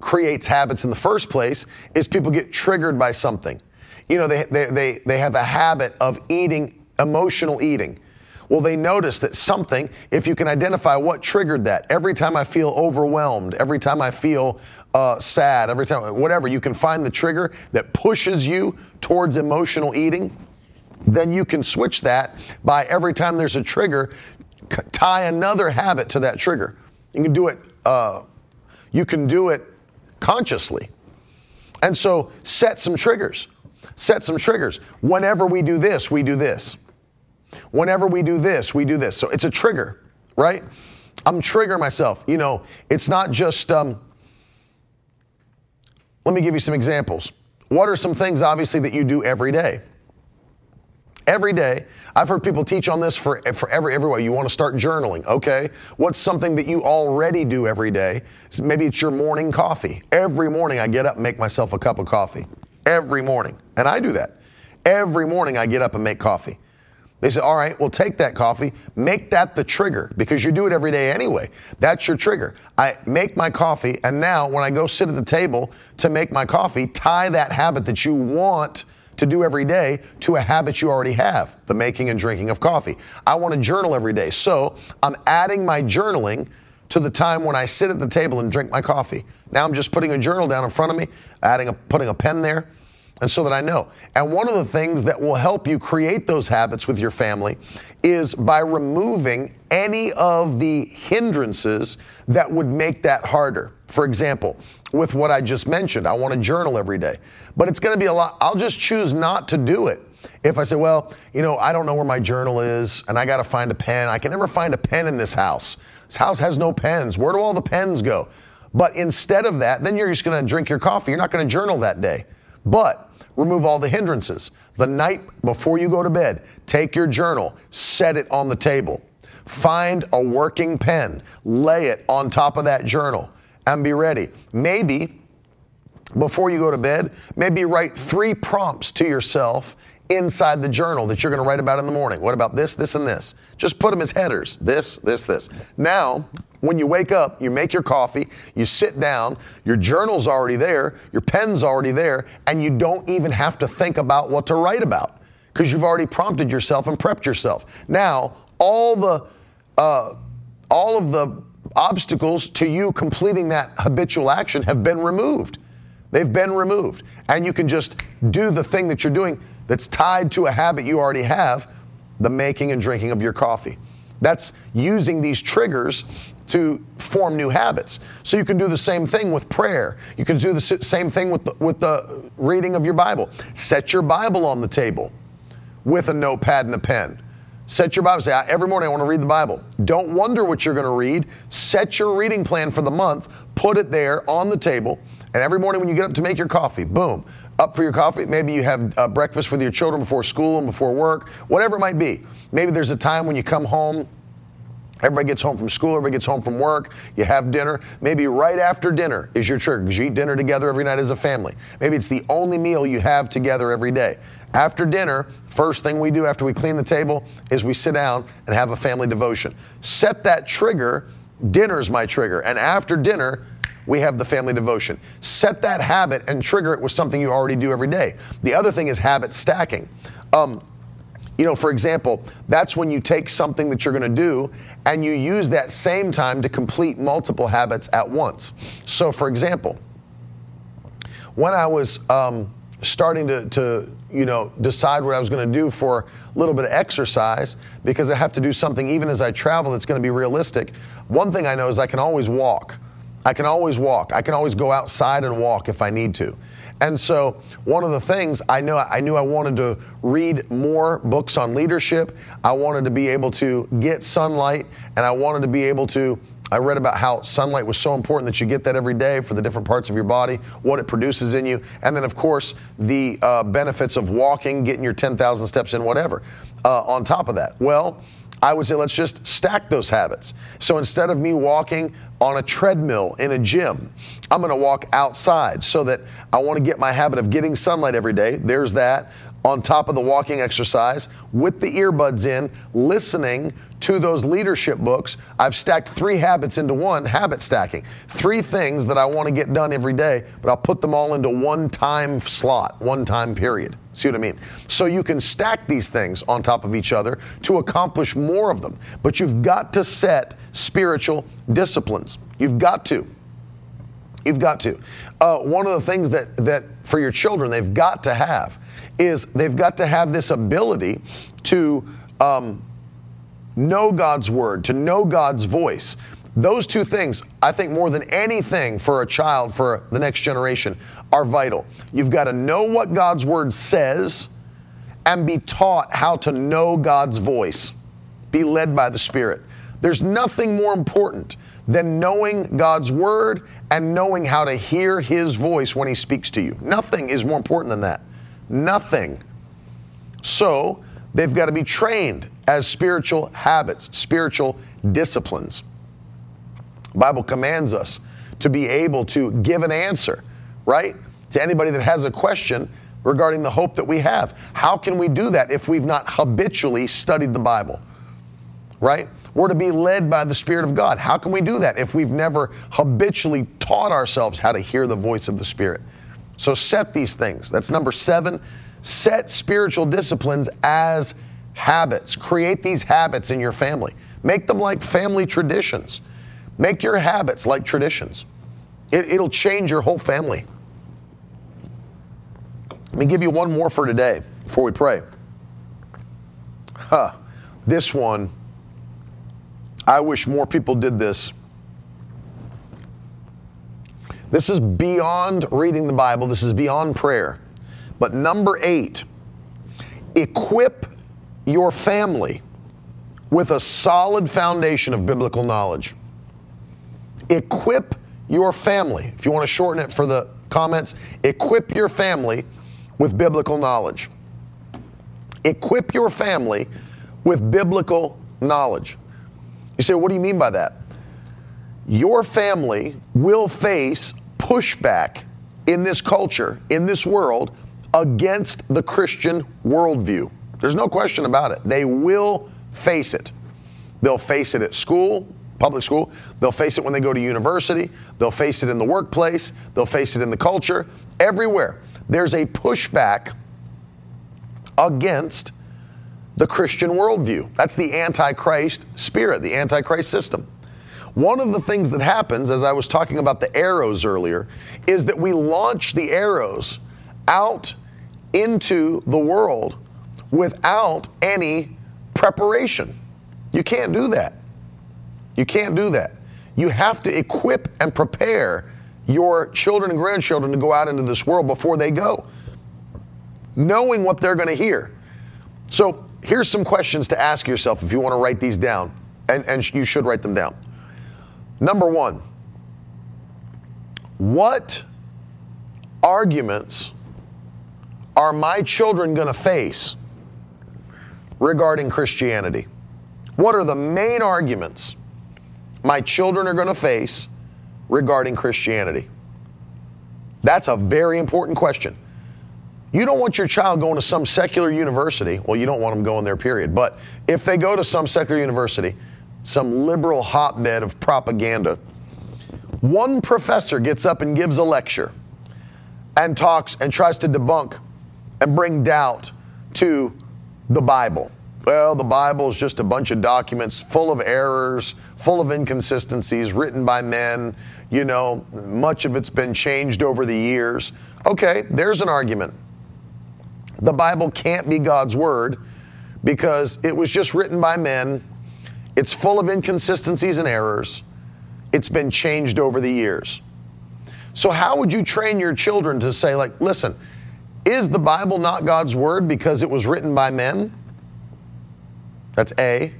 creates habits in the first place is people get triggered by something. You know, they, they, they, they have a habit of eating, emotional eating. Well, they notice that something, if you can identify what triggered that, every time I feel overwhelmed, every time I feel uh, sad, every time, whatever, you can find the trigger that pushes you towards emotional eating, then you can switch that by every time there's a trigger, tie another habit to that trigger. You can do it. Uh, you can do it consciously. And so set some triggers. Set some triggers. Whenever we do this, we do this. Whenever we do this, we do this. So it's a trigger, right? I'm triggering myself. You know, it's not just um, Let me give you some examples. What are some things, obviously, that you do every day? Every day, I've heard people teach on this for, for every way. You want to start journaling, okay? What's something that you already do every day? Maybe it's your morning coffee. Every morning I get up and make myself a cup of coffee. Every morning. And I do that. Every morning I get up and make coffee. They say, all right, well, take that coffee, make that the trigger because you do it every day anyway. That's your trigger. I make my coffee, and now when I go sit at the table to make my coffee, tie that habit that you want to do every day to a habit you already have the making and drinking of coffee. I want to journal every day. So I'm adding my journaling to the time when I sit at the table and drink my coffee. Now I'm just putting a journal down in front of me, adding a, putting a pen there and so that I know. And one of the things that will help you create those habits with your family is by removing any of the hindrances that would make that harder. For example, with what I just mentioned, I want to journal every day, but it's going to be a lot. I'll just choose not to do it. If I say, well, you know, I don't know where my journal is and I got to find a pen. I can never find a pen in this house. This house has no pens. Where do all the pens go? But instead of that, then you're just going to drink your coffee. You're not going to journal that day. But remove all the hindrances. The night before you go to bed, take your journal, set it on the table. Find a working pen, lay it on top of that journal, and be ready. Maybe before you go to bed, maybe write three prompts to yourself inside the journal that you're going to write about in the morning. What about this, this, and this? Just put them as headers this, this, this. Now, when you wake up, you make your coffee, you sit down, your journal's already there, your pen's already there, and you don't even have to think about what to write about because you've already prompted yourself and prepped yourself. Now, all the uh, all of the obstacles to you completing that habitual action have been removed. They've been removed, and you can just do the thing that you're doing that's tied to a habit you already have, the making and drinking of your coffee. That's using these triggers to form new habits. So you can do the same thing with prayer. You can do the same thing with the, with the reading of your Bible. Set your Bible on the table with a notepad and a pen. Set your Bible. Say, every morning I want to read the Bible. Don't wonder what you're going to read. Set your reading plan for the month. Put it there on the table. And every morning when you get up to make your coffee, boom, up for your coffee. Maybe you have uh, breakfast with your children before school and before work, whatever it might be. Maybe there's a time when you come home Everybody gets home from school, everybody gets home from work, you have dinner. Maybe right after dinner is your trigger because you eat dinner together every night as a family. Maybe it's the only meal you have together every day. After dinner, first thing we do after we clean the table is we sit down and have a family devotion. Set that trigger, dinner's my trigger, and after dinner, we have the family devotion. Set that habit and trigger it with something you already do every day. The other thing is habit stacking. Um, you know, for example, that's when you take something that you're going to do and you use that same time to complete multiple habits at once. So, for example, when I was um, starting to, to, you know, decide what I was going to do for a little bit of exercise, because I have to do something even as I travel that's going to be realistic, one thing I know is I can always walk. I can always walk. I can always go outside and walk if I need to. And so one of the things I know I knew I wanted to read more books on leadership. I wanted to be able to get sunlight and I wanted to be able to I read about how sunlight was so important that you get that every day for the different parts of your body, what it produces in you, and then, of course, the uh, benefits of walking, getting your 10,000 steps in, whatever, uh, on top of that. Well, I would say let's just stack those habits. So instead of me walking on a treadmill in a gym, I'm going to walk outside so that I want to get my habit of getting sunlight every day. There's that on top of the walking exercise with the earbuds in, listening to those leadership books. I've stacked three habits into one habit stacking. Three things that I want to get done every day, but I'll put them all into one time slot, one time period. See what I mean? So you can stack these things on top of each other to accomplish more of them, but you've got to set spiritual disciplines. You've got to. You've got to. Uh, one of the things that, that for your children they've got to have is they've got to have this ability to um, know God's word, to know God's voice. Those two things, I think, more than anything for a child, for the next generation, are vital. You've got to know what God's word says and be taught how to know God's voice, be led by the Spirit. There's nothing more important than knowing God's word and knowing how to hear his voice when he speaks to you. Nothing is more important than that. Nothing. So, they've got to be trained as spiritual habits, spiritual disciplines. The Bible commands us to be able to give an answer, right? To anybody that has a question regarding the hope that we have. How can we do that if we've not habitually studied the Bible? Right? We're to be led by the Spirit of God. How can we do that if we've never habitually taught ourselves how to hear the voice of the Spirit? So set these things. That's number seven. Set spiritual disciplines as habits. Create these habits in your family. Make them like family traditions. Make your habits like traditions. It, will change your whole family. Let me give you one more for today before we pray. Huh. This one, I wish more people did this. This is beyond reading the Bible, this is beyond prayer. But number eight, equip your family with a solid foundation of biblical knowledge. Equip your family. If you want to shorten it for the comments, equip your family with biblical knowledge. Equip your family with biblical knowledge. You say, what do you mean by that? Your family will face pushback in this culture, in this world, against the Christian worldview. There's no question about it. They will face it. They'll face it at school, public school. They'll face it when they go to university. They'll face it in the workplace. They'll face it in the culture. Everywhere there's a pushback against the Christian worldview. That's the Antichrist spirit, the Antichrist system. One of the things that happens, as I was talking about the arrows earlier, is that we launch the arrows out into the world without any preparation. You can't do that. You can't do that. You have to equip and prepare your children and grandchildren to go out into this world before they go, knowing what they're going to hear. So, here's some questions to ask yourself if you want to write these down, and, and you should write them down. Number one, what arguments are my children going to face regarding Christianity? What are the main arguments my children are going to face regarding Christianity? That's a very important question. You don't want your child going to some secular university. Well, you don't want them going there, period. But if they go to some secular university, some liberal hotbed of propaganda, one professor gets up and gives a lecture and talks and tries to debunk and bring doubt to the Bible. Well, the Bible is just a bunch of documents full of errors, full of inconsistencies, written by men. You know, much of it's been changed over the years. Okay, there's an argument. The Bible can't be God's word because it was just written by men. It's full of inconsistencies and errors. It's been changed over the years. So, how would you train your children to say, like, listen, is the Bible not God's word because it was written by men? That's A.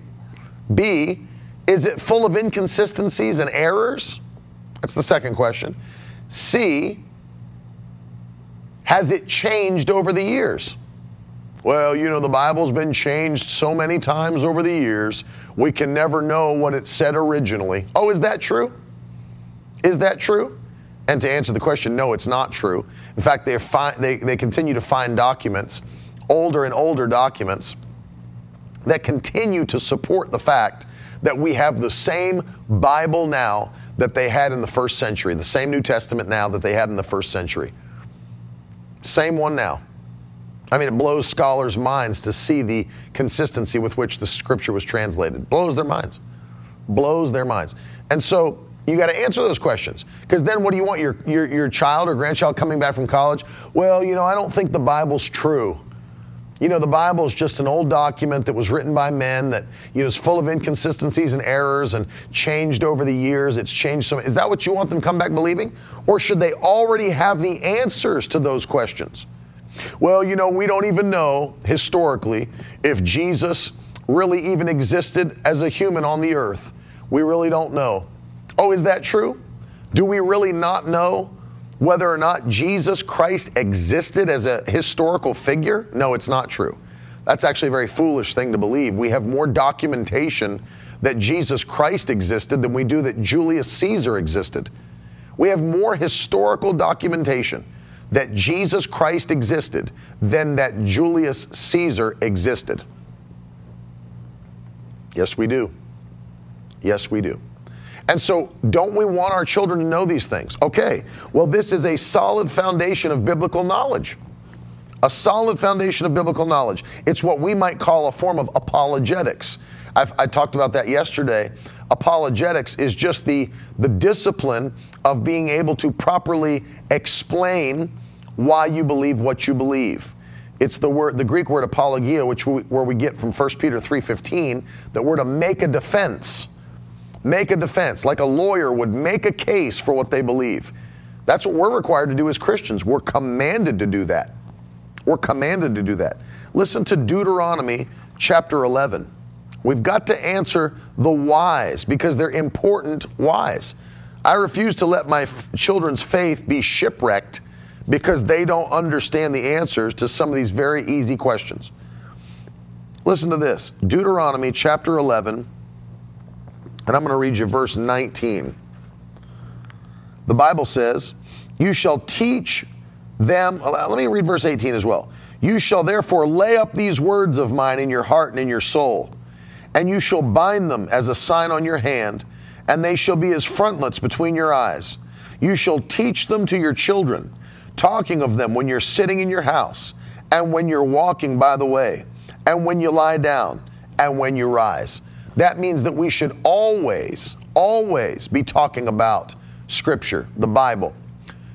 B, is it full of inconsistencies and errors? That's the second question. C, has it changed over the years? Well, you know, the Bible's been changed so many times over the years, we can never know what it said originally. Oh, is that true? Is that true? And to answer the question, no, it's not true. In fact, they, fi- they, they continue to find documents, older and older documents, that continue to support the fact that we have the same Bible now that they had in the first century, the same New Testament now that they had in the first century. Same one now. I mean, it blows scholars' minds to see the consistency with which the scripture was translated. Blows their minds. Blows their minds. And so you got to answer those questions. Because then what do you want your, your, your child or grandchild coming back from college? Well, you know, I don't think the Bible's true. You know, the Bible is just an old document that was written by men that, you know, is full of inconsistencies and errors and changed over the years. It's changed so Is that what you want them to come back believing? Or should they already have the answers to those questions? Well, you know, we don't even know historically if Jesus really even existed as a human on the earth. We really don't know. Oh, is that true? Do we really not know whether or not Jesus Christ existed as a historical figure? No, it's not true. That's actually a very foolish thing to believe. We have more documentation that Jesus Christ existed than we do that Julius Caesar existed. We have more historical documentation that Jesus Christ existed than that Julius Caesar existed. Yes, we do. Yes, we do. And so, don't we want our children to know these things? Okay, well, this is a solid foundation of biblical knowledge. A solid foundation of biblical knowledge. It's what we might call a form of apologetics. I've, i talked about that yesterday. Apologetics is just the, the discipline of being able to properly explain why you believe what you believe. It's the word, the Greek word apologia, which we, where we get from 1 Peter 3:15, that we're to make a defense. Make a defense, like a lawyer would make a case for what they believe. That's what we're required to do as Christians. We're commanded to do that. We're commanded to do that. Listen to Deuteronomy chapter 11. We've got to answer the whys because they're important whys. I refuse to let my f- children's faith be shipwrecked because they don't understand the answers to some of these very easy questions. Listen to this Deuteronomy chapter 11, and I'm going to read you verse 19. The Bible says, You shall teach them. Let me read verse 18 as well. You shall therefore lay up these words of mine in your heart and in your soul, and you shall bind them as a sign on your hand, and they shall be as frontlets between your eyes. You shall teach them to your children talking of them when you're sitting in your house, and when you're walking by the way, and when you lie down, and when you rise. That means that we should always, always be talking about Scripture, the Bible.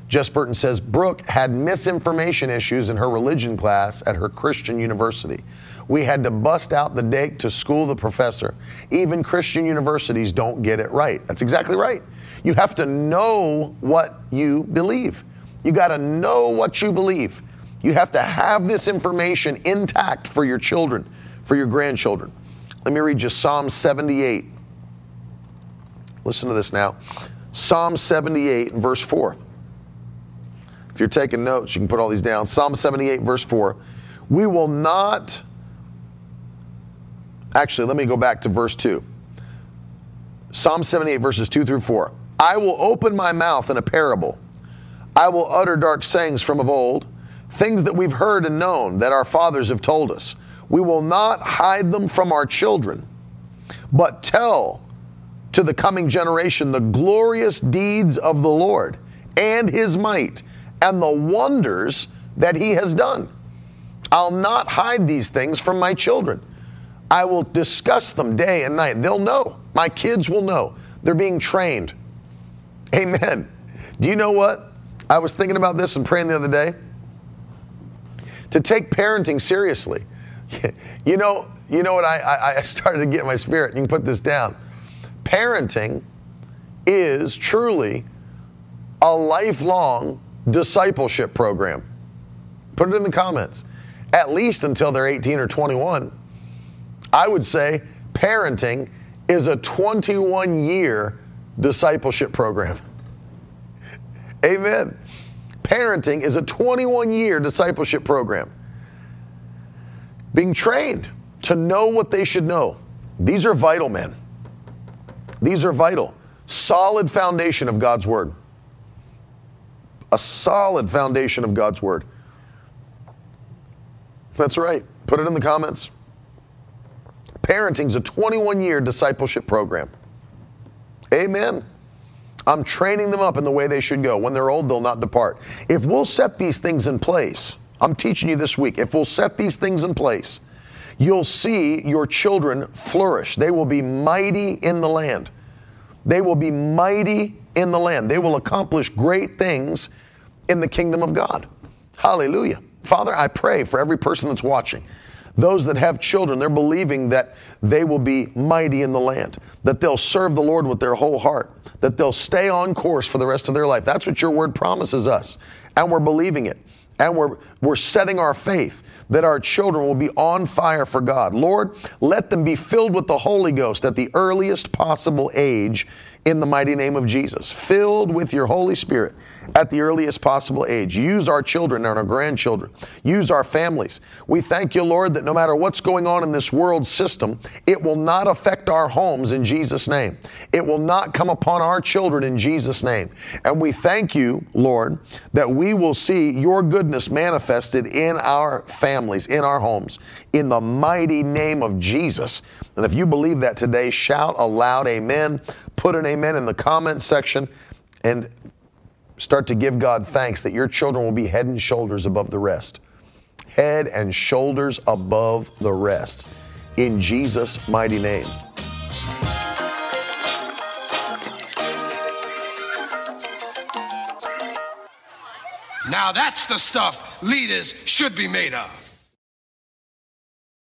Jess Burton says Brooke had misinformation issues in her religion class at her Christian university. We had to bust out the date to school the professor. Even Christian universities don't get it right. That's exactly right. You have to know what you believe. You got to know what you believe. You have to have this information intact for your children, for your grandchildren. Let me read you Psalm 78. Listen to this now. Psalm 78, verse 4. If you're taking notes, you can put all these down. Psalm 78, verse 4. We will not. Actually, let me go back to verse 2. Psalm 78, verses 2 through 4. I will open my mouth in a parable. I will utter dark sayings from of old, things that we've heard and known that our fathers have told us. We will not hide them from our children, but tell to the coming generation the glorious deeds of the Lord and his might and the wonders that he has done. I'll not hide these things from my children. I will discuss them day and night. They'll know. My kids will know. They're being trained. Amen. Do you know what? I was thinking about this and praying the other day. To take parenting seriously, [LAUGHS] you know, you know what I, I started to get my spirit. You can put this down. Parenting is truly a lifelong discipleship program. Put it in the comments. At least until they're 18 or 21. I would say parenting is a 21 year discipleship program. [LAUGHS] Amen. Parenting is a 21 year discipleship program. Being trained to know what they should know. These are vital, men. These are vital. Solid foundation of God's Word. A solid foundation of God's Word. That's right. Put it in the comments. Parenting is a 21 year discipleship program. Amen. I'm training them up in the way they should go. When they're old, they'll not depart. If we'll set these things in place, I'm teaching you this week, if we'll set these things in place, you'll see your children flourish. They will be mighty in the land. They will be mighty in the land. They will accomplish great things in the kingdom of God. Hallelujah. Father, I pray for every person that's watching those that have children, they're believing that they will be mighty in the land, that they'll serve the Lord with their whole heart, that they'll stay on course for the rest of their life. That's what your word promises us, and we're believing it. and we're, we're setting our faith that our children will be on fire for God. Lord, let them be filled with the Holy Ghost at the earliest possible age in the mighty name of Jesus. Filled with your Holy Spirit at the earliest possible age. Use our children and our grandchildren. Use our families. We thank you, Lord, that no matter what's going on in this world system, it will not affect our homes in Jesus' name. It will not come upon our children in Jesus' name. And we thank you, Lord, that we will see your goodness manifested in our families, in our homes, in the mighty name of Jesus. And if you believe that today, shout aloud, Amen. Put an amen in the comment section. And start to give God thanks that your children will be head and shoulders above the rest. Head and shoulders above the rest. In Jesus' mighty name. Now that's the stuff leaders should be made of.